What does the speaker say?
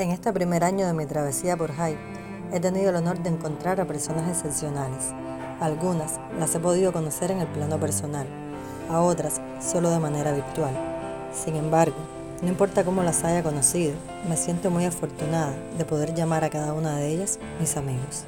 En este primer año de mi travesía por Hype, he tenido el honor de encontrar a personas excepcionales. Algunas las he podido conocer en el plano personal, a otras solo de manera virtual. Sin embargo, no importa cómo las haya conocido, me siento muy afortunada de poder llamar a cada una de ellas mis amigos.